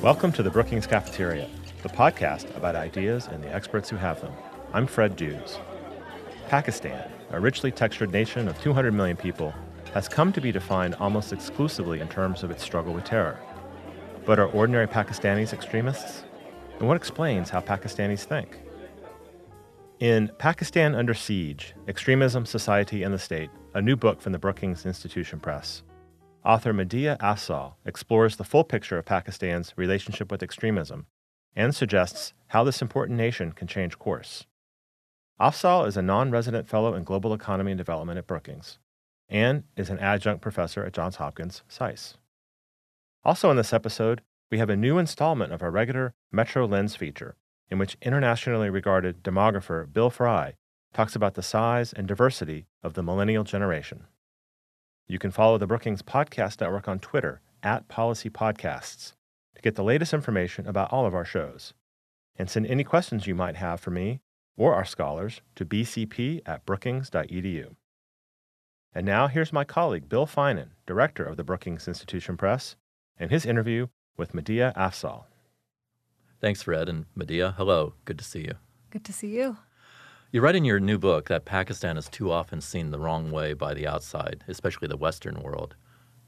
Welcome to the Brookings Cafeteria, the podcast about ideas and the experts who have them. I'm Fred Dews. Pakistan, a richly textured nation of 200 million people, has come to be defined almost exclusively in terms of its struggle with terror. But are ordinary Pakistanis extremists? And what explains how Pakistanis think? In Pakistan Under Siege Extremism, Society, and the State, a new book from the Brookings Institution Press, author Madiha Afzal explores the full picture of Pakistan's relationship with extremism and suggests how this important nation can change course. Afzal is a non resident fellow in global economy and development at Brookings and is an adjunct professor at Johns Hopkins SAIS. Also, in this episode, we have a new installment of our regular Metro Lens feature, in which internationally regarded demographer Bill Frey talks about the size and diversity of the millennial generation. You can follow the Brookings Podcast Network on Twitter at Policy Podcasts to get the latest information about all of our shows. And send any questions you might have for me or our scholars to bcp at brookings.edu. And now here's my colleague Bill Finan, director of the Brookings Institution Press, and his interview with Madiha Afzal. Thanks, Fred. And Madiha, hello. Good to see you. Good to see you. You write in your new book that Pakistan is too often seen the wrong way by the outside, especially the Western world.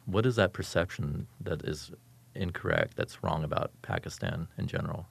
What is that perception that is incorrect, that's wrong about Pakistan in general?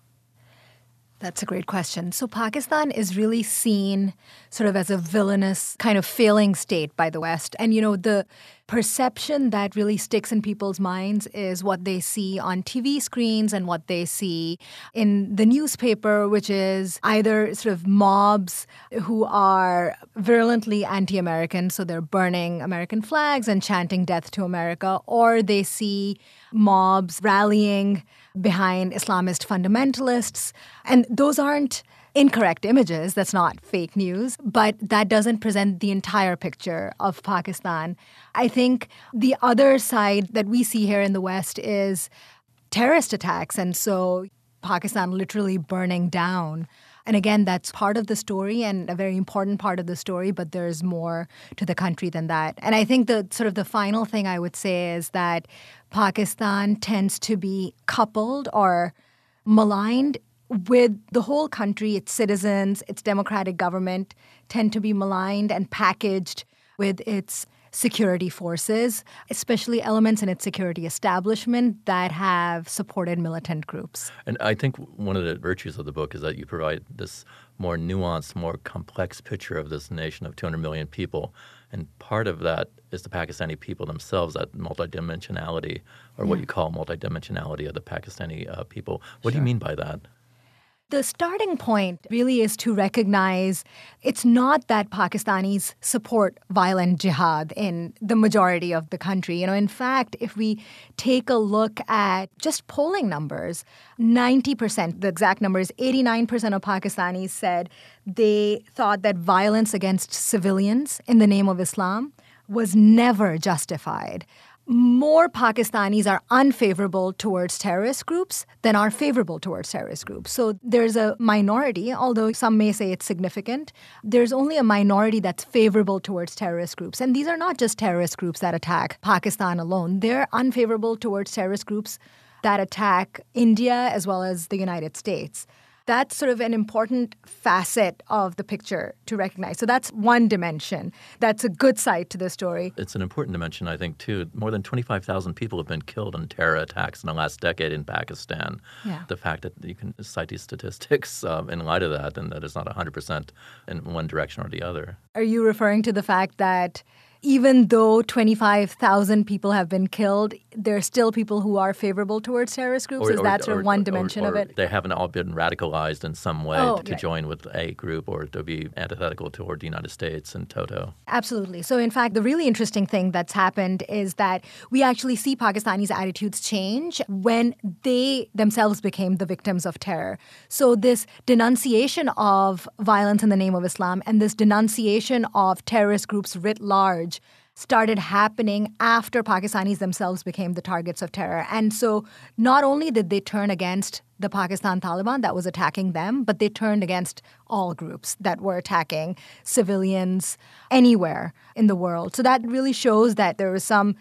That's a great question. So, Pakistan is really seen sort of as a villainous, kind of failing state by the West. And, you know, the perception that really sticks in people's minds is what they see on TV screens and what they see in the newspaper, which is either sort of mobs who are virulently anti American, so they're burning American flags and chanting death to America, or they see mobs rallying behind Islamist fundamentalists. And those aren't incorrect images. That's not fake news, but that doesn't present the entire picture of Pakistan. I think the other side that we see here in the West is terrorist attacks. And so Pakistan literally burning down. And again, that's part of the story and a very important part of the story, but there's more to the country than that. And I think the sort of the final thing I would say is that Pakistan tends to be coupled or maligned with the whole country, its citizens, its democratic government tend to be maligned and packaged with its security forces, especially elements in its security establishment that have supported militant groups. And I think one of the virtues of the book is that you provide this more nuanced, more complex picture of this nation of 200 million people. And part of that is the Pakistani people themselves, that multidimensionality, or yeah. what you call multidimensionality of the Pakistani uh, people. What sure. do you mean by that? The starting point really is to recognize it's not that Pakistanis support violent jihad in the majority of the country. You know, in fact, if we take a look at just polling numbers, 90%, the exact number is 89% of Pakistanis said they thought that violence against civilians in the name of Islam was never justified more Pakistanis are unfavorable towards terrorist groups than are favorable towards terrorist groups. So there's a minority, although some may say it's significant, there's only a minority that's favorable towards terrorist groups. And these are not just terrorist groups that attack Pakistan alone, they're unfavorable towards terrorist groups that attack India as well as the United States that's sort of an important facet of the picture to recognize. So that's one dimension. That's a good side to the story. It's an important dimension, I think, too. More than 25,000 people have been killed in terror attacks in the last decade in Pakistan. Yeah. The fact that you can cite these statistics um, in light of that and that it's not 100% in one direction or the other. Are you referring to the fact that even though 25,000 people have been killed, there are still people who are favorable towards terrorist groups? Or, Is that sort of one dimension or, of it? They haven't all been radicalized in some way oh, to right. join with a group or to be antithetical toward the United States and toto. Absolutely. So, in fact, the really interesting thing that's happened is that we actually see Pakistanis' attitudes change when they themselves became the victims of terror. So, this denunciation of violence in the name of Islam and this denunciation of terrorist groups writ large started happening after Pakistanis themselves became the targets of terror. And so not only did they turn against the Pakistan Taliban that was attacking them, but they turned against all groups that were attacking civilians anywhere in the world. So that really shows that there was some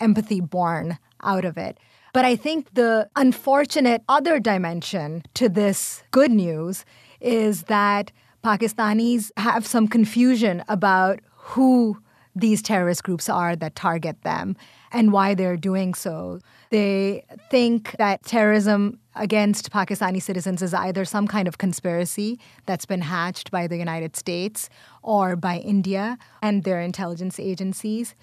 empathy born out of it. But I think the unfortunate other dimension to this good news is that Pakistanis have some confusion about who these terrorist groups are that target them and why they're doing so. They think that terrorism against Pakistani citizens is either some kind of conspiracy that's been hatched by the United States or by India and their intelligence agencies.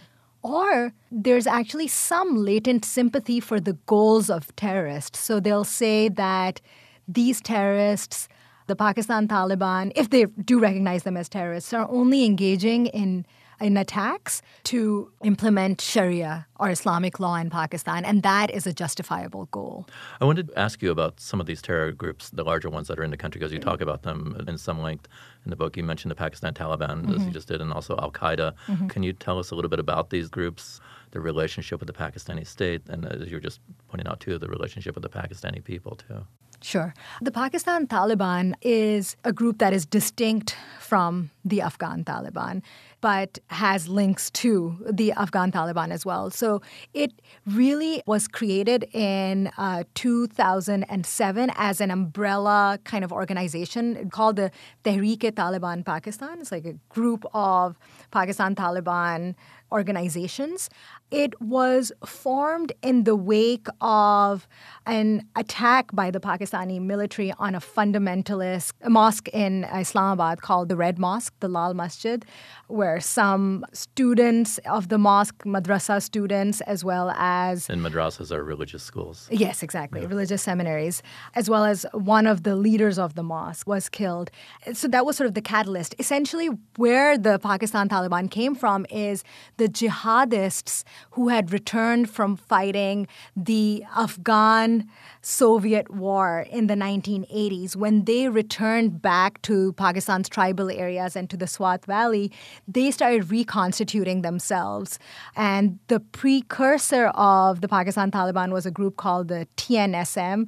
Or there's actually some latent sympathy for the goals of terrorists. So they'll say that these terrorists the Pakistan Taliban, if they do recognize them as terrorists, are only engaging in in attacks to implement Sharia or Islamic law in Pakistan, and that is a justifiable goal. I wanted to ask you about some of these terror groups, the larger ones that are in the country, because you talk about them in some length in the book. You mentioned the Pakistan Taliban, mm-hmm. as you just did, and also Al Qaeda. Mm-hmm. Can you tell us a little bit about these groups, their relationship with the Pakistani state, and as you were just pointing out too, the relationship with the Pakistani people too? Sure. The Pakistan Taliban is a group that is distinct from the Afghan Taliban, but has links to the Afghan Taliban as well. So it really was created in uh, 2007 as an umbrella kind of organization called the Tehreek-e-Taliban Pakistan. It's like a group of Pakistan Taliban organizations. It was formed in the wake of an attack by the Pakistani military on a fundamentalist mosque in Islamabad called the Red Mosque, the Lal Masjid, where some students of the mosque, madrasa students, as well as. And madrasas are religious schools. Yes, exactly, yeah. religious seminaries, as well as one of the leaders of the mosque was killed. So that was sort of the catalyst. Essentially, where the Pakistan Taliban came from is the jihadists who had returned from fighting the Afghan Soviet war in the 1980s. When they returned back to Pakistan's tribal areas and to the Swat Valley, they started reconstituting themselves. And the precursor of the Pakistan Taliban was a group called the TNSM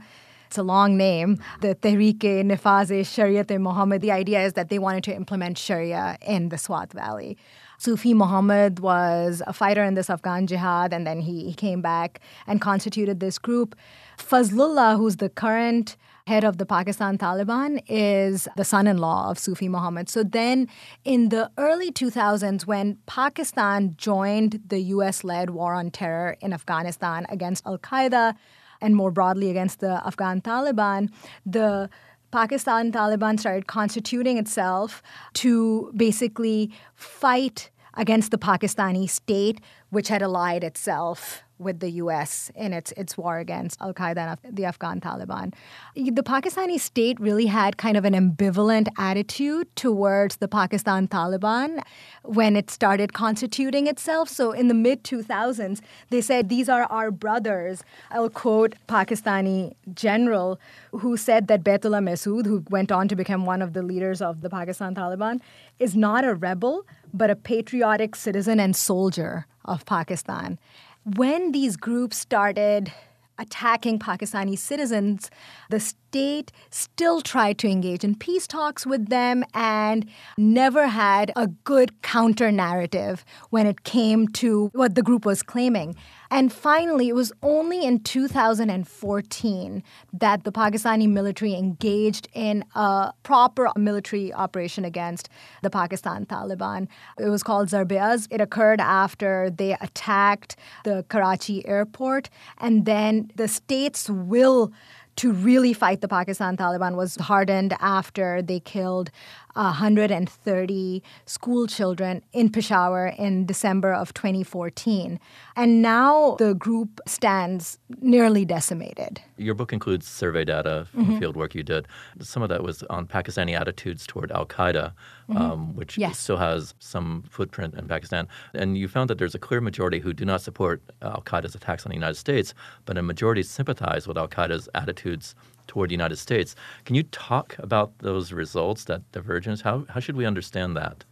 it's a long name, the Tehreek-e-Nafaz Shariat Muhammad. The idea is that they wanted to implement Sharia in the Swat Valley. Sufi Muhammad was a fighter in this Afghan jihad, and then he, he came back and constituted this group. Fazlullah, who's the current head of the Pakistan Taliban, is the son in law of Sufi Muhammad. So then, in the early 2000s, when Pakistan joined the US led war on terror in Afghanistan against Al Qaeda and more broadly against the Afghan Taliban, the Pakistan Taliban started constituting itself to basically fight against the Pakistani state, which had allied itself with the U.S. in its its war against Al Qaeda and the Afghan Taliban. The Pakistani state really had kind of an ambivalent attitude towards the Pakistan Taliban when it started constituting itself. So in the mid 2000s, they said these are our brothers. I'll quote Pakistani general who said that Baitullah Mehsud, who went on to become one of the leaders of the Pakistan Taliban, is not a rebel but a patriotic citizen and soldier of Pakistan when these groups started attacking Pakistani citizens, the state still tried to engage in peace talks with them and never had a good counter narrative when it came to what the group was claiming. And finally, it was only in 2014 that the Pakistani military engaged in a proper military operation against the Pakistan Taliban. It was called Zarb-e-Azb. It occurred after they attacked the Karachi airport, and then the state's will to really fight the Pakistan Taliban was hardened after they killed 130 school children in Peshawar in December of 2014. And now the group stands nearly decimated. Your book includes survey data from mm-hmm. field work you did. Some of that was on Pakistani attitudes toward Al Qaeda, mm-hmm. um, which yes. still has some footprint in Pakistan. And you found that there's a clear majority who do not support Al Qaeda's attacks on the United States, but a majority sympathize with Al Qaeda's attitudes toward the United States. Can you talk about those results, that divergence? How, how should we understand that?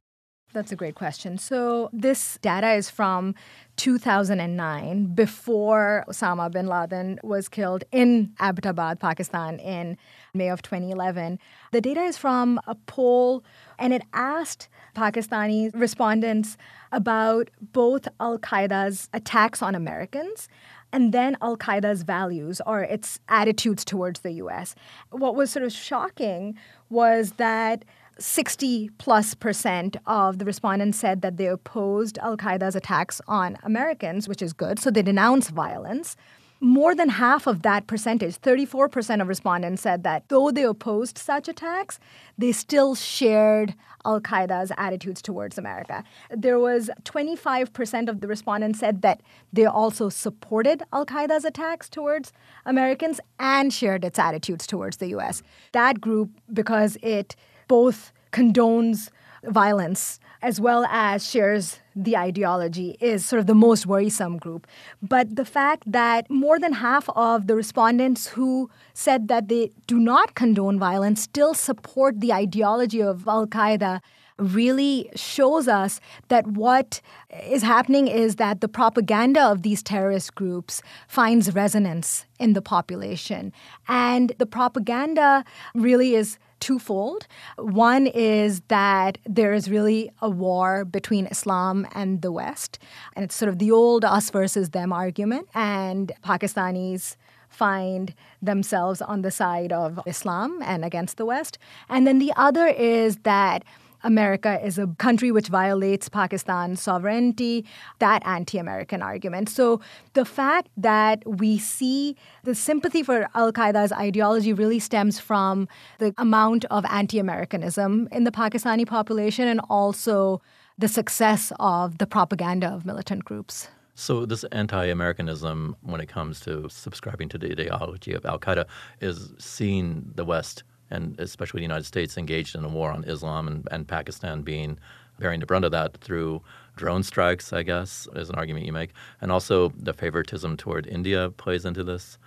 That's a great question. So, this data is from 2009, before Osama bin Laden was killed in Abbottabad, Pakistan, in May of 2011. The data is from a poll, and it asked Pakistani respondents about both Al Qaeda's attacks on Americans and then Al Qaeda's values or its attitudes towards the US. What was sort of shocking was that 60 plus percent of the respondents said that they opposed Al Qaeda's attacks on Americans, which is good. So they denounce violence. More than half of that percentage, 34% of respondents said that though they opposed such attacks, they still shared Al Qaeda's attitudes towards America. There was 25% of the respondents said that they also supported Al Qaeda's attacks towards Americans and shared its attitudes towards the US. That group, because it both condones violence as well as shares the ideology is sort of the most worrisome group. But the fact that more than half of the respondents who said that they do not condone violence still support the ideology of Al Qaeda really shows us that what is happening is that the propaganda of these terrorist groups finds resonance in the population. And the propaganda really is twofold. One is that there is really a war between Islam and the West, and it's sort of the old us versus them argument. And Pakistanis find themselves on the side of Islam and against the West. And then the other is that America is a country which violates Pakistan's sovereignty, that anti American argument. So the fact that we see the sympathy for Al Qaeda's ideology really stems from the amount of anti Americanism in the Pakistani population and also the success of the propaganda of militant groups. So this anti-Americanism, when it comes to subscribing to the ideology of Al Qaeda, is seeing the West and especially the United States engaged in a war on Islam and, and Pakistan being bearing the brunt of that through drone strikes, I guess, is an argument you make. And also the favoritism toward India plays into this.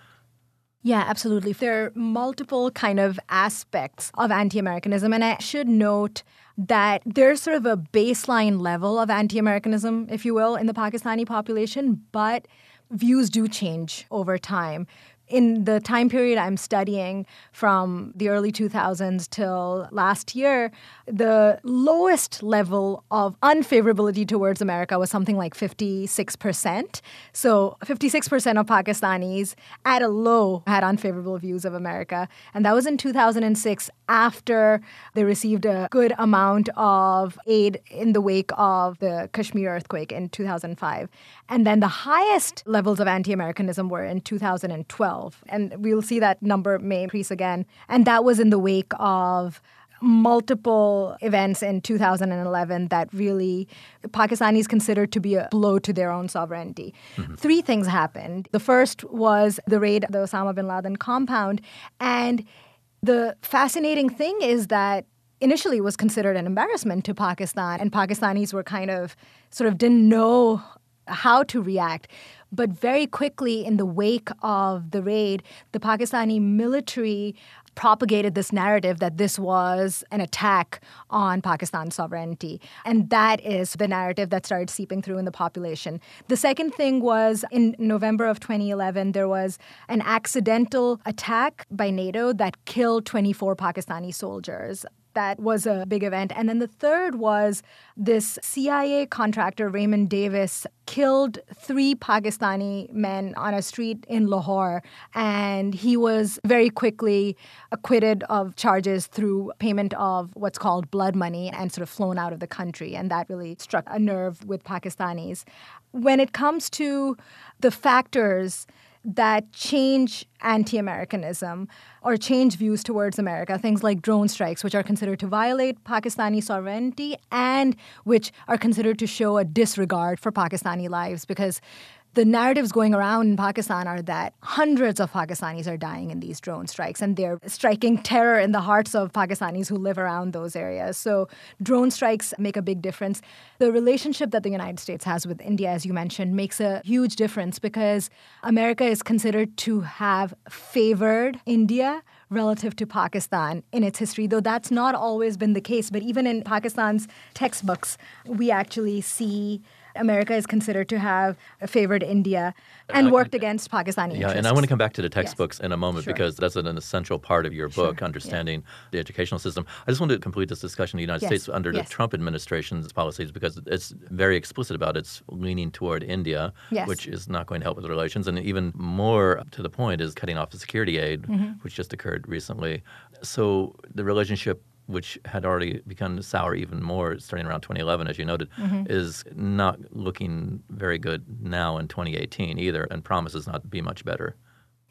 Yeah, absolutely. There are multiple kind of aspects of anti-Americanism, and I should note that there's sort of a baseline level of anti-Americanism, if you will, in the Pakistani population, but views do change over time in the time period I'm studying from the early 2000s till last year, the lowest level of unfavorability towards America was something like 56%. So 56% of Pakistanis at a low had unfavorable views of America. And that was in 2006 after they received a good amount of aid in the wake of the Kashmir earthquake in 2005. And then the highest levels of anti Americanism were in 2012. And we'll see that number may increase again. And that was in the wake of multiple events in 2011 that really Pakistanis considered to be a blow to their own sovereignty. Mm-hmm. Three things happened. The first was the raid of the Osama bin Laden compound. And the fascinating thing is that initially was considered an embarrassment to Pakistan, and Pakistanis were kind of sort of didn't know how to react. But very quickly, in the wake of the raid, the Pakistani military propagated this narrative that this was an attack on Pakistan's sovereignty. And that is the narrative that started seeping through in the population. The second thing was in November of 2011, there was an accidental attack by NATO that killed 24 Pakistani soldiers that was a big event. And then the third was this CIA contractor, Raymond Davis, killed three Pakistani men on a street in Lahore. And he was very quickly acquitted of charges through payment of what's called blood money and sort of flown out of the country. And that really struck a nerve with Pakistanis. When it comes to the factors, that change anti Americanism or change views towards America, things like drone strikes, which are considered to violate Pakistani sovereignty and which are considered to show a disregard for Pakistani lives because the narratives going around in Pakistan are that hundreds of Pakistanis are dying in these drone strikes, and they're striking terror in the hearts of Pakistanis who live around those areas. So, drone strikes make a big difference. The relationship that the United States has with India, as you mentioned, makes a huge difference because America is considered to have favored India relative to Pakistan in its history, though that's not always been the case. But even in Pakistan's textbooks, we actually see America is considered to have favored India and worked against Pakistani yeah, interests. and I want to come back to the textbooks Yes. in a moment Sure. because that's an, essential part of your book, Sure, understanding the educational system. I just want to complete this discussion in the United Yes, States under yes. the Trump administration's policies because it's very explicit about its leaning toward India, which is not going to help with relations. And even more to the point is cutting off the security aid, Mm-hmm. which just occurred recently. So the relationship which had already become sour even more starting around 2011, as you noted, Mm-hmm. is not looking very good now in 2018 either, and promises not to be much better.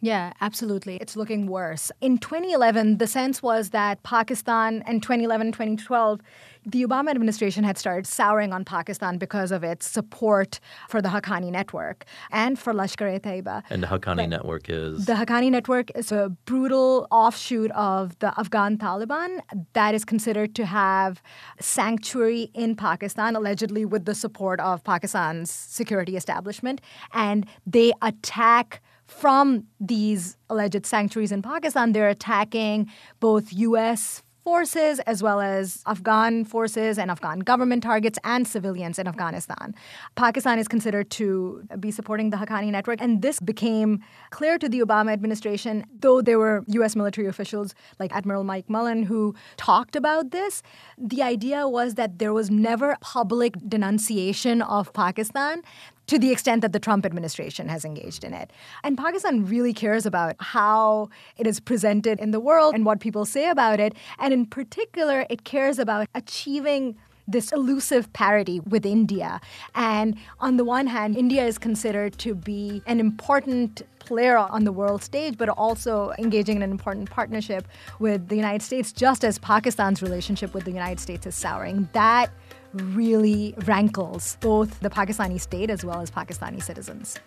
Yeah, absolutely. It's looking worse. In 2011, the sense was that Pakistan, and 2011, 2012, the Obama administration had started souring on Pakistan because of its support for the Haqqani network and for Lashkar-e-Taiba. And the Haqqani Right. network is The Haqqani network is a brutal offshoot of the Afghan Taliban that is considered to have sanctuary in Pakistan, allegedly with the support of Pakistan's security establishment. And they attack from these alleged sanctuaries in Pakistan, they're attacking both U.S forces as well as Afghan forces and Afghan government targets and civilians in Afghanistan. Pakistan is considered to be supporting the Haqqani network, and this became clear to the Obama administration, though there were U.S. military officials like Admiral Mike Mullen who talked about this. The idea was that there was never public denunciation of Pakistan to the extent that the Trump administration has engaged in it. And Pakistan really cares about how it is presented in the world and what people say about it. And in particular, it cares about achieving this elusive parity with India. And on the one hand, India is considered to be an important player on the world stage, but also engaging in an important partnership with the United States, just as Pakistan's relationship with the United States is souring. That really rankles both the Pakistani state as well as Pakistani citizens.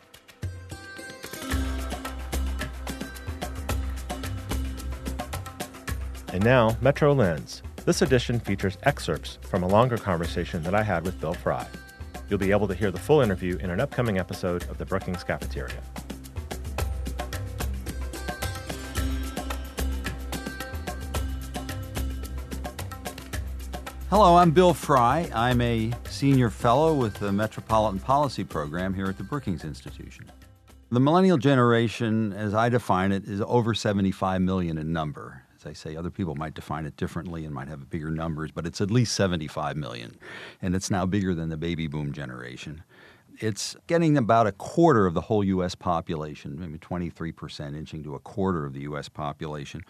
And now, Metro Lens. This edition features excerpts from a longer conversation that I had with Bill Frey. You'll be able to hear the full interview in an upcoming episode of the Brookings Cafeteria. Hello, I'm Bill Frey. I'm a senior fellow with the Metropolitan Policy Program here at the Brookings Institution. The millennial generation, as I define it, is over 75 million in number. As I say, other people might define it differently and might have bigger numbers, but it's at least 75 million. And it's now bigger than the baby boom generation. It's getting about a quarter of the whole U.S. population, maybe 23%, inching to a quarter of the U.S. population.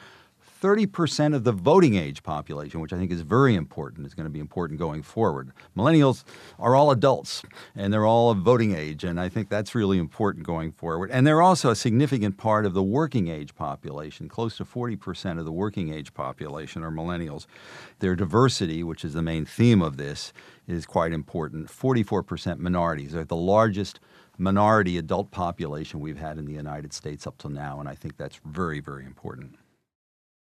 30% of the voting age population, which I think is very important, is going to be important going forward. Millennials are all adults and they're all of voting age, and I think that's really important going forward. And they're also a significant part of the working age population. Close to 40% of the working age population are millennials. Their diversity, which is the main theme of this, is quite important. 44% minorities. They're the largest minority adult population we've had in the United States up till now, and I think that's very, very important.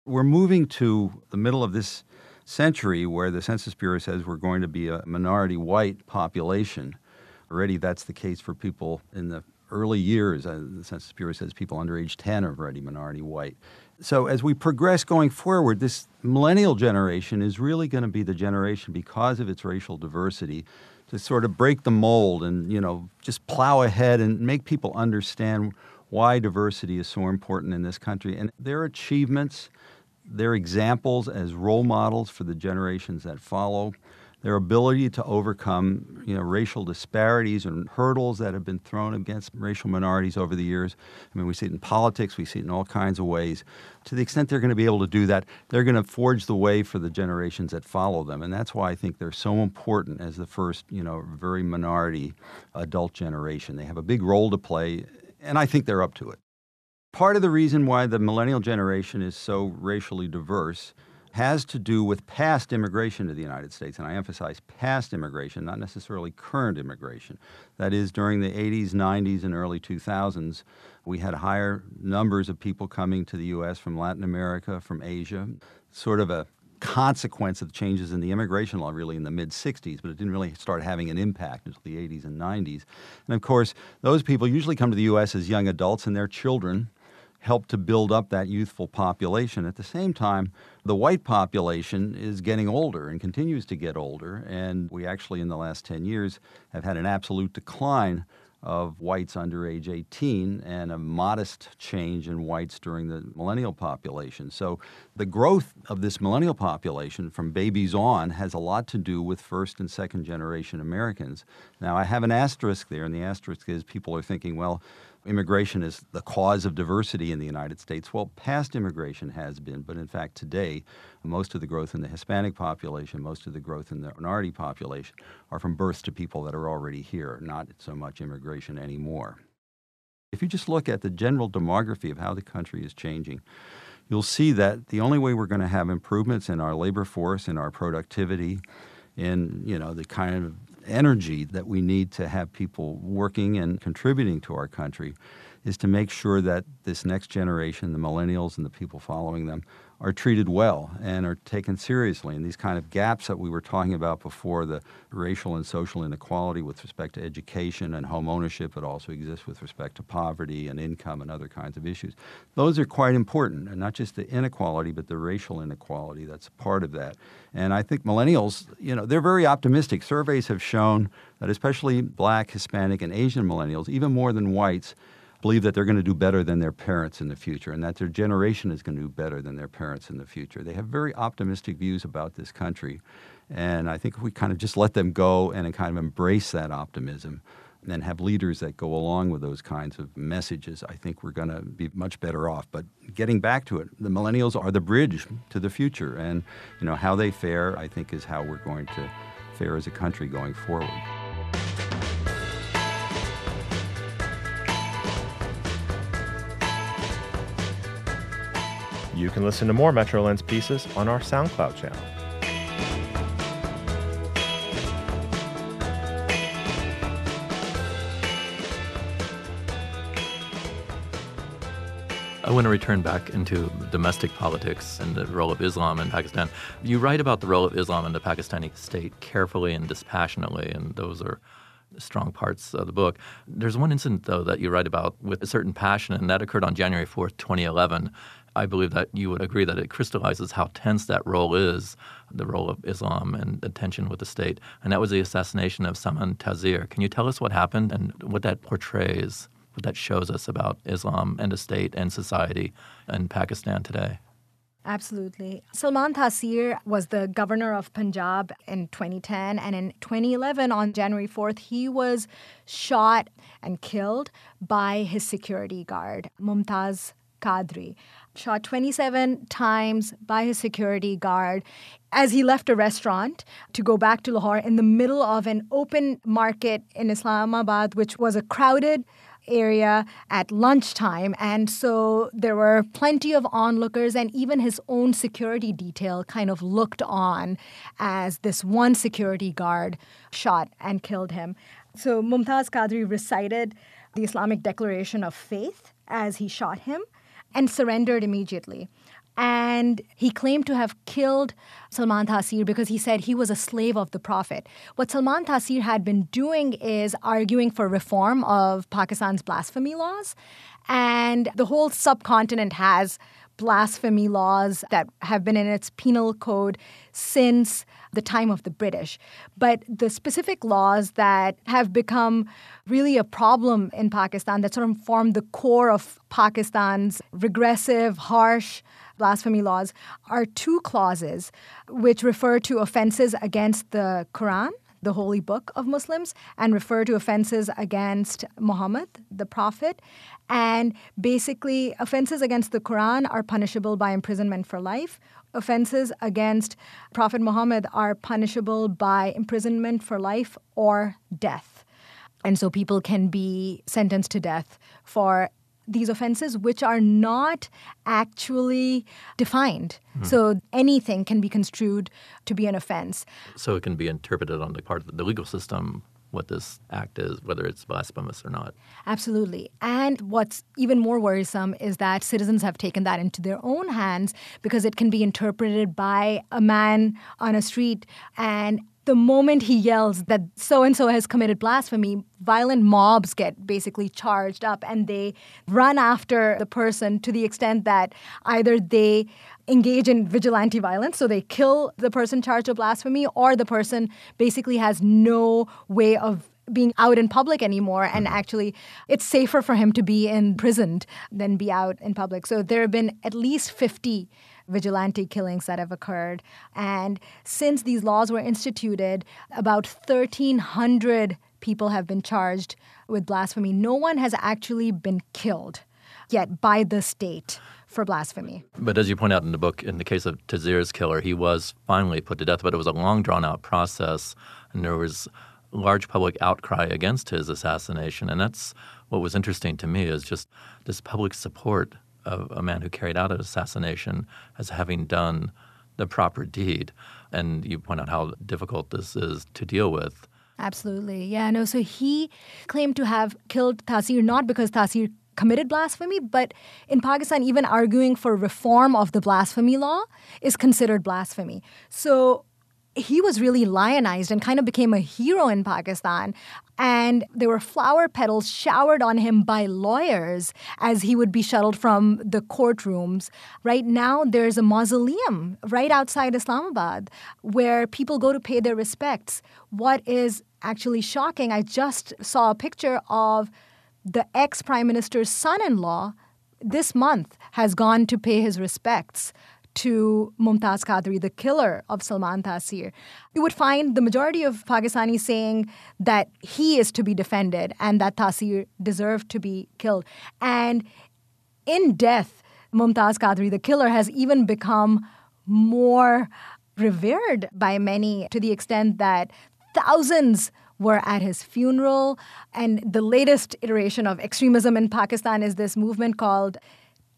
We're moving to the middle of this century where the Census Bureau says we're going to be a minority white population. Already that's the case for people in the early years. Uh, the Census Bureau says people under age 10 are already minority white. So as we progress going forward, this millennial generation is really going to be the generation because of its racial diversity to sort of break the mold and, you know, just plow ahead and make people understand why diversity is so important in this country. And their achievements, their examples as role models for the generations that follow, their ability to overcome you know, racial disparities and hurdles that have been thrown against racial minorities over the years. I mean, we see it in politics, we see it in all kinds of ways. To the extent they're going to be able to do that, they're going to forge the way for the generations that follow them. And that's why I think they're so important as the first, you know, very minority adult generation. They have a big role to play, and I think they're up to it. Part of the reason why the millennial generation is so racially diverse has to do with past immigration to the United States. And I emphasize past immigration, not necessarily current immigration. That is, during the 80s, 90s, and early 2000s, we had higher numbers of people coming to the U.S. from Latin America, from Asia, sort of a consequence of changes in the immigration law really in the mid 60s, but it didn't really start having an impact until the 80s and 90s. And of course, those people usually come to the U.S. as young adults and their children help to build up that youthful population. At the same time, the white population is getting older and continues to get older. And we actually, in the last 10 years, have had an absolute decline of whites under age 18 and a modest change in whites during the millennial population. So the growth of this millennial population from babies on has a lot to do with first and second generation Americans. Now, I have an asterisk there, and the asterisk is people are thinking, well, immigration is the cause of diversity in the United States. Well, past immigration has been, but in fact, today, most of the growth in the Hispanic population, most of the growth in the minority population are from births to people that are already here, not so much immigration anymore. If you just look at the general demography of how the country is changing, you'll see that the only way we're going to have improvements in our labor force, in our productivity, in you know the kind of energy that we need to have people working and contributing to our country is to make sure that this next generation, the millennials and the people following them, are treated well and are taken seriously. And these kind of gaps that we were talking about before, the racial and social inequality with respect to education and home ownership, it also exists with respect to poverty and income and other kinds of issues. Those are quite important, and not just the inequality, but the racial inequality that's part of that. And I think millennials, you know, they're very optimistic. Surveys have shown that especially black, Hispanic, and Asian millennials, even more than whites, believe that they're going to do better than their parents in the future and that their generation is going to do better than their parents in the future. They have very optimistic views about this country. And I think if we kind of just let them go and kind of embrace that optimism and have leaders that go along with those kinds of messages, I think we're going to be much better off. But getting back to it, the millennials are the bridge to the future. And, you know, how they fare, I think, is how we're going to fare as a country going forward. You can listen to more MetroLens pieces on our SoundCloud channel. I want to return back into domestic politics and the role of Islam in Pakistan. You write about the role of Islam in the Pakistani state carefully and dispassionately, and those are strong parts of the book. There's one incident, though, that you write about with a certain passion, and that occurred on January 4th, 2011. I believe that you would agree that it crystallizes how tense that role is, the role of Islam and the tension with the state. And that was the assassination of Salman Taseer. Can you tell us what happened and what that portrays, what that shows us about Islam and the state and society in Pakistan today? Absolutely. Salman Taseer was the governor of Punjab in 2010. And in 2011, on January 4th, he was shot and killed by his security guard, Mumtaz Qadri shot 27 times by his security guard as he left a restaurant to go back to Lahore in the middle of an open market in Islamabad, which was a crowded area at lunchtime. And so there were plenty of onlookers, and even his own security detail kind of looked on as this one security guard shot and killed him. So Mumtaz Qadri recited the Islamic Declaration of Faith as he shot him and surrendered immediately. And he claimed to have killed Salman Taseer because he said he was a slave of the Prophet. What Salman Taseer had been doing is arguing for reform of Pakistan's blasphemy laws. And the whole subcontinent has blasphemy laws that have been in its penal code since the time of the British. But the specific laws that have become really a problem in Pakistan that sort of form the core of Pakistan's regressive, harsh blasphemy laws are two clauses which refer to offenses against the Quran the holy book of Muslims and refer to offenses against Muhammad, the Prophet. And basically, offenses against the Quran are punishable by imprisonment for life. Offenses against Prophet Muhammad are punishable by imprisonment for life or death. And so people can be sentenced to death for these offenses which are not actually defined. Hmm. So anything can be construed to be an offense. So it can be interpreted on the part of the legal system what this act is, whether it's blasphemous or not. Absolutely. And what's even more worrisome is that citizens have taken that into their own hands because it can be interpreted by a man on a street and the moment he yells that so and so has committed blasphemy, violent mobs get basically charged up and they run after the person to the extent that either they engage in vigilante violence, so they kill the person charged with blasphemy, or the person basically has no way of being out in public anymore and mm-hmm. actually it's safer for him to be imprisoned than be out in public. So there have been at least 50 vigilante killings that have occurred. And since these laws were instituted, about 1,300 people have been charged with blasphemy. No one has actually been killed yet by the state for blasphemy. But as you point out in the book, in the case of Taseer's killer, he was finally put to death, but it was a long drawn out process, and there was large public outcry against his assassination. And that's what was interesting to me is just this public support of a man who carried out an assassination as having done the proper deed. And you point out how difficult this is to deal with. Absolutely. Yeah, no. So he claimed to have killed Taseer not because Taseer committed blasphemy, but in Pakistan, even arguing for reform of the blasphemy law is considered blasphemy. So he was really lionized and kind of became a hero in Pakistan. And there were flower petals showered on him by lawyers as he would be shuttled from the courtrooms. Right now, there's a mausoleum right outside Islamabad where people go to pay their respects. What is actually shocking, I just saw a picture of the ex prime minister's son in law this month has gone to pay his respects to Mumtaz Qadri, the killer of Salman Taseer, you would find the majority of Pakistanis saying that he is to be defended and that Taseer deserved to be killed. And in death, Mumtaz Qadri, the killer, has even become more revered by many to the extent that thousands were at his funeral. And the latest iteration of extremism in Pakistan is this movement called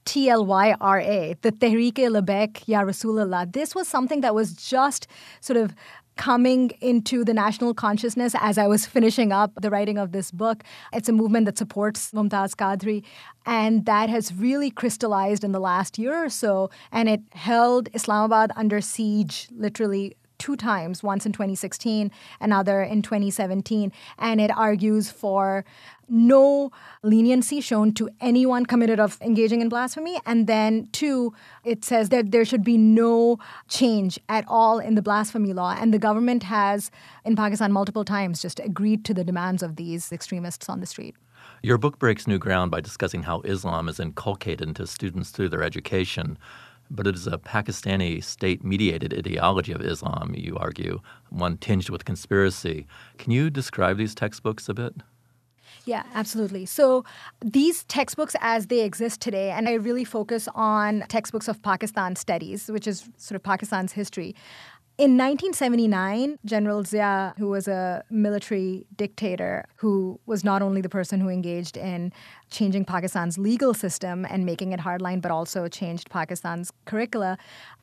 TLYRA, the Tehreek-e Labbaik Ya Rasulullah. This was something that was just sort of coming into the national consciousness as I was finishing up the writing of this book. It's a movement that supports Mumtaz Qadri, and that has really crystallized in the last year or so. And it held Islamabad under siege literally two times, once in 2016, another in 2017. And it argues for no leniency shown to anyone committed of engaging in blasphemy. And then two, it says that there should be no change at all in the blasphemy law. And the government has, in Pakistan, multiple times just agreed to the demands of these extremists on the street. Your book breaks new ground by discussing how Islam is inculcated into students through their education but it is a Pakistani state mediated ideology of Islam, you argue, one tinged with conspiracy. Can you describe these textbooks a bit? Yeah, absolutely. So these textbooks as they exist today, and I really focus on textbooks of Pakistan studies, which is sort of Pakistan's history. In 1979, General Zia, who was a military dictator who was not only the person who engaged in changing Pakistan's legal system and making it hardline, but also changed Pakistan's curricula,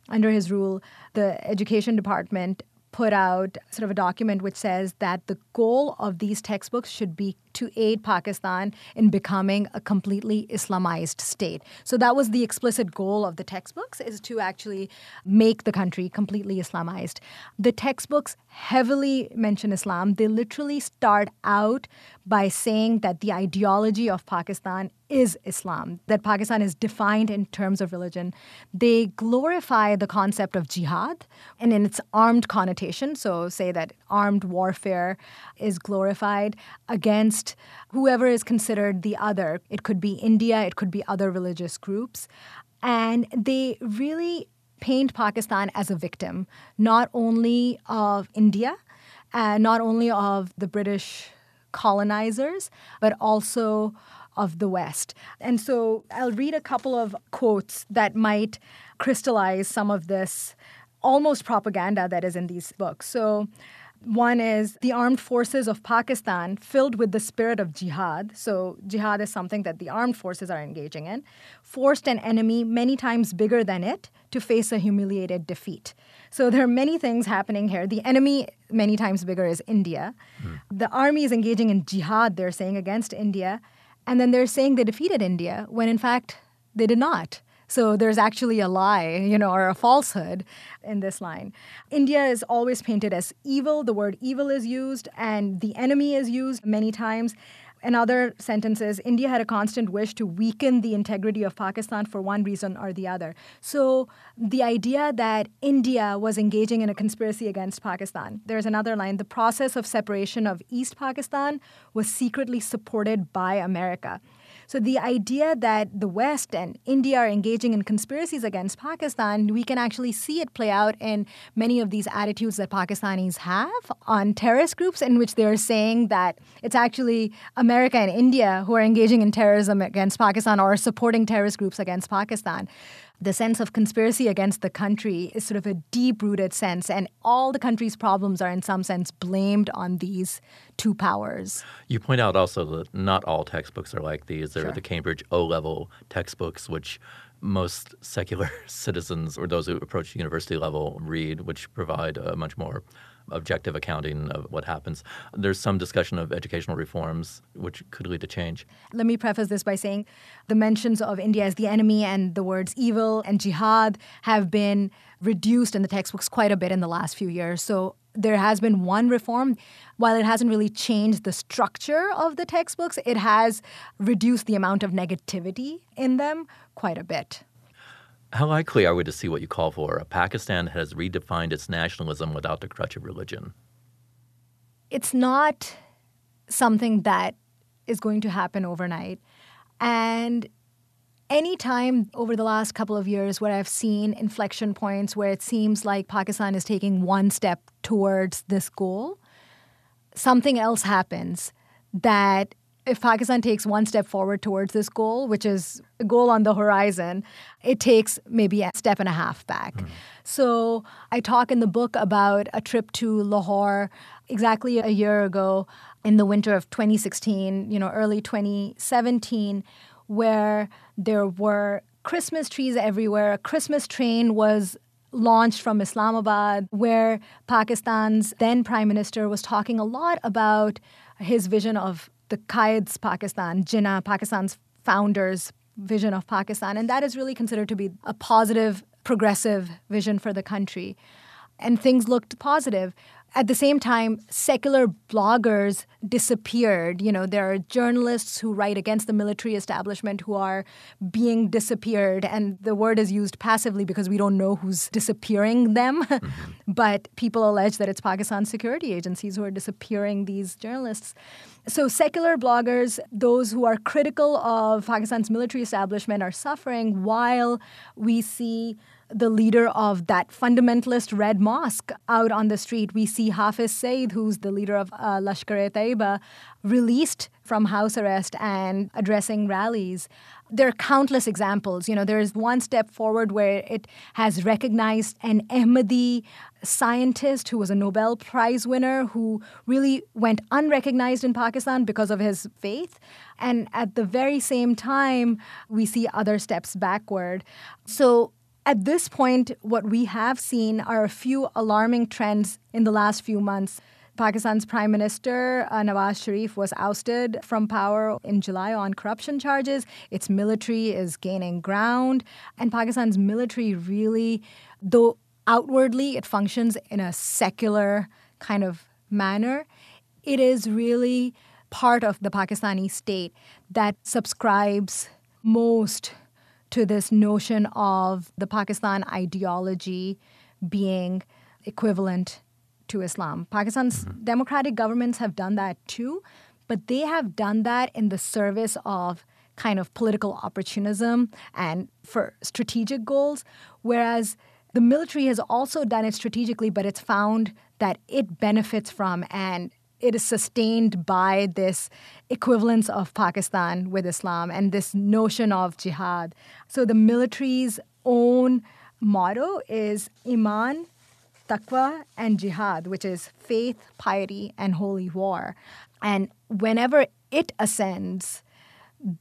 under his rule, the education department put out sort of a document which says that the goal of these textbooks should be to aid Pakistan in becoming a completely Islamized state. So that was the explicit goal of the textbooks is to actually make the country completely Islamized. The textbooks heavily mention Islam. They literally start out by saying that the ideology of Pakistan is Islam, that Pakistan is defined in terms of religion. They glorify the concept of jihad and in its armed connotation. So, say that armed warfare is glorified against against whoever is considered the other. It could be India, it could be other religious groups. And they really paint Pakistan as a victim, not only of India, uh, not only of the British colonizers, but also of the West. And so I'll read a couple of quotes that might crystallize some of this almost propaganda that is in these books. So One is the armed forces of Pakistan filled with the spirit of jihad. So, jihad is something that the armed forces are engaging in, forced an enemy many times bigger than it to face a humiliated defeat. So, there are many things happening here. The enemy, many times bigger, is India. Mm. The army is engaging in jihad, they're saying, against India. And then they're saying they defeated India when in fact they did not. So there's actually a lie, you know, or a falsehood in this line. India is always painted as evil. The word evil is used, and the enemy is used many times. In other sentences, India had a constant wish to weaken the integrity of Pakistan for one reason or the other. So the idea that India was engaging in a conspiracy against Pakistan, there's another line the process of separation of East Pakistan was secretly supported by America. So the idea that the West and India are engaging in conspiracies against Pakistan, we can actually see it play out in many of these attitudes that Pakistanis have on terrorist groups, in which they're saying that it's actually America and India who are engaging in terrorism against Pakistan or supporting terrorist groups against Pakistan the sense of conspiracy against the country is sort of a deep rooted sense, and all the country's problems are, in some sense, blamed on these two powers. You point out also that not all textbooks are like these. There sure. are the Cambridge O level textbooks, which most secular citizens or those who approach university level read, which provide a much more objective accounting of what happens. There's some discussion of educational reforms which could lead to change. Let me preface this by saying the mentions of India as the enemy and the words evil and jihad have been reduced in the textbooks quite a bit in the last few years. So there has been one reform. While it hasn't really changed the structure of the textbooks, it has reduced the amount of negativity in them quite a bit. How likely are we to see what you call for? A Pakistan has redefined its nationalism without the crutch of religion. It's not something that is going to happen overnight. And any time over the last couple of years where I've seen inflection points where it seems like Pakistan is taking one step towards this goal, something else happens that if Pakistan takes one step forward towards this goal, which is a goal on the horizon, it takes maybe a step and a half back. Mm. So I talk in the book about a trip to Lahore exactly a year ago in the winter of 2016, you know, early 2017, where there were Christmas trees everywhere. A Christmas train was launched from Islamabad, where Pakistan's then prime minister was talking a lot about his vision of the Quaid's Pakistan, Jinnah, Pakistan's founders' vision of Pakistan. And that is really considered to be a positive, progressive vision for the country. And things looked positive at the same time, secular bloggers disappeared. You know, there are journalists who write against the military establishment who are being disappeared. And the word is used passively because we don't know who's disappearing them. But people allege that it's Pakistan's security agencies who are disappearing these journalists. So, secular bloggers, those who are critical of Pakistan's military establishment, are suffering while we see the leader of that fundamentalist Red Mosque out on the street. We see Hafiz Saeed, who's the leader of uh, Lashkar-e-Taiba, released from house arrest and addressing rallies. There are countless examples. You know, there's one step forward where it has recognized an Ahmadi scientist who was a Nobel Prize winner who really went unrecognized in Pakistan because of his faith. And at the very same time, we see other steps backward. So at this point, what we have seen are a few alarming trends in the last few months. Pakistan's Prime Minister uh, Nawaz Sharif was ousted from power in July on corruption charges. Its military is gaining ground. And Pakistan's military really, though outwardly it functions in a secular kind of manner, it is really part of the Pakistani state that subscribes most to this notion of the Pakistan ideology being equivalent to Islam. Pakistan's mm-hmm. democratic governments have done that too, but they have done that in the service of kind of political opportunism and for strategic goals, whereas the military has also done it strategically, but it's found that it benefits from and it is sustained by this equivalence of Pakistan with Islam and this notion of jihad. So the military's own motto is Iman, taqwa and jihad, which is faith, piety, and holy war. And whenever it ascends,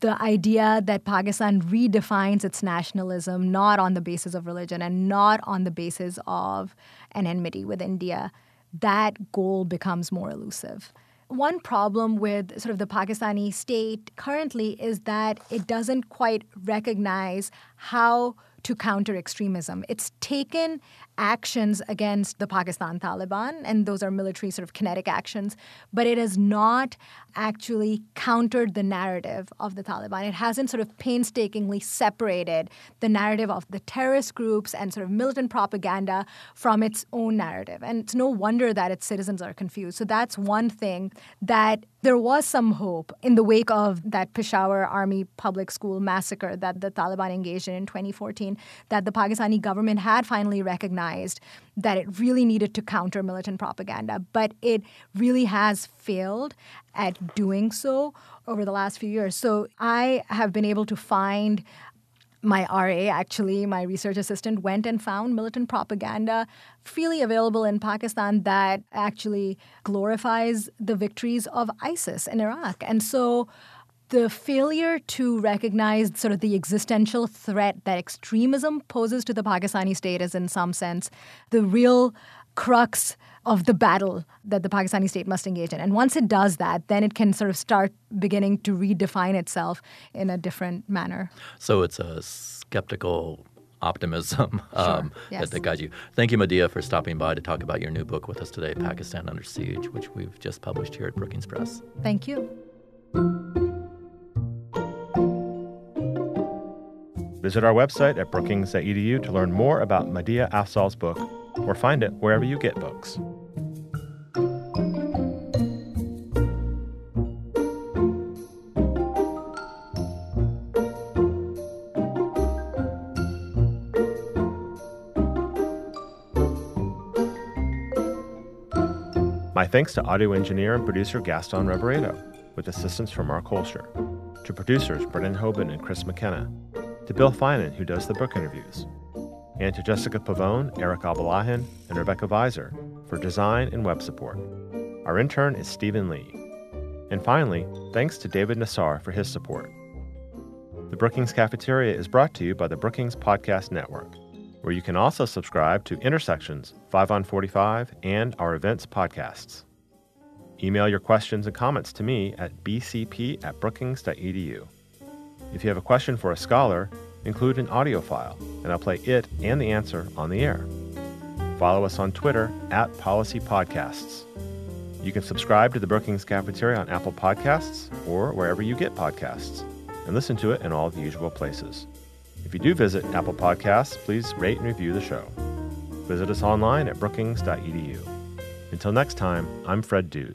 the idea that Pakistan redefines its nationalism not on the basis of religion and not on the basis of an enmity with India, that goal becomes more elusive. One problem with sort of the Pakistani state currently is that it doesn't quite recognize how to counter extremism. It's taken actions against the Pakistan Taliban, and those are military sort of kinetic actions, but it has not actually countered the narrative of the Taliban. It hasn't sort of painstakingly separated the narrative of the terrorist groups and sort of militant propaganda from its own narrative. And it's no wonder that its citizens are confused. So that's one thing that there was some hope in the wake of that Peshawar Army public school massacre that the Taliban engaged in in 2014, that the Pakistani government had finally recognized that it really needed to counter militant propaganda. But it really has failed at doing so over the last few years. So I have been able to find my RA, actually, my research assistant, went and found militant propaganda freely available in Pakistan that actually glorifies the victories of ISIS in Iraq. And so the failure to recognize sort of the existential threat that extremism poses to the Pakistani state is, in some sense, the real crux of the battle that the Pakistani state must engage in. And once it does that, then it can sort of start beginning to redefine itself in a different manner. So it's a skeptical optimism um, yes. that, that guides you. Thank you, Madiha, for stopping by to talk about your new book with us today, Pakistan Under Siege, which we've just published here at Brookings Press. Thank you. Visit our website at brookings.edu to learn more about Madiha Afzal's book or find it wherever you get books. My thanks to audio engineer and producer Gaston Reboredo, with assistance from Mark Hoelscher, to producers Brennan Hoban and Chris McKenna, to Bill Finan, who does the book interviews, and to Jessica Pavone, Eric Abalahin, and Rebecca Viser for design and web support. Our intern is Stephen Lee. And finally, thanks to David Nassar for his support. The Brookings Cafeteria is brought to you by the Brookings Podcast Network, where you can also subscribe to Intersections, 5 on 45, and our events podcasts. Email your questions and comments to me at bcp at brookings.edu. If you have a question for a scholar, include an audio file, and I'll play it and the answer on the air. Follow us on Twitter at Policy Podcasts. You can subscribe to the Brookings Cafeteria on Apple Podcasts or wherever you get podcasts, and listen to it in all the usual places. If you do visit Apple Podcasts, please rate and review the show. Visit us online at brookings.edu. Until next time, I'm Fred Dews.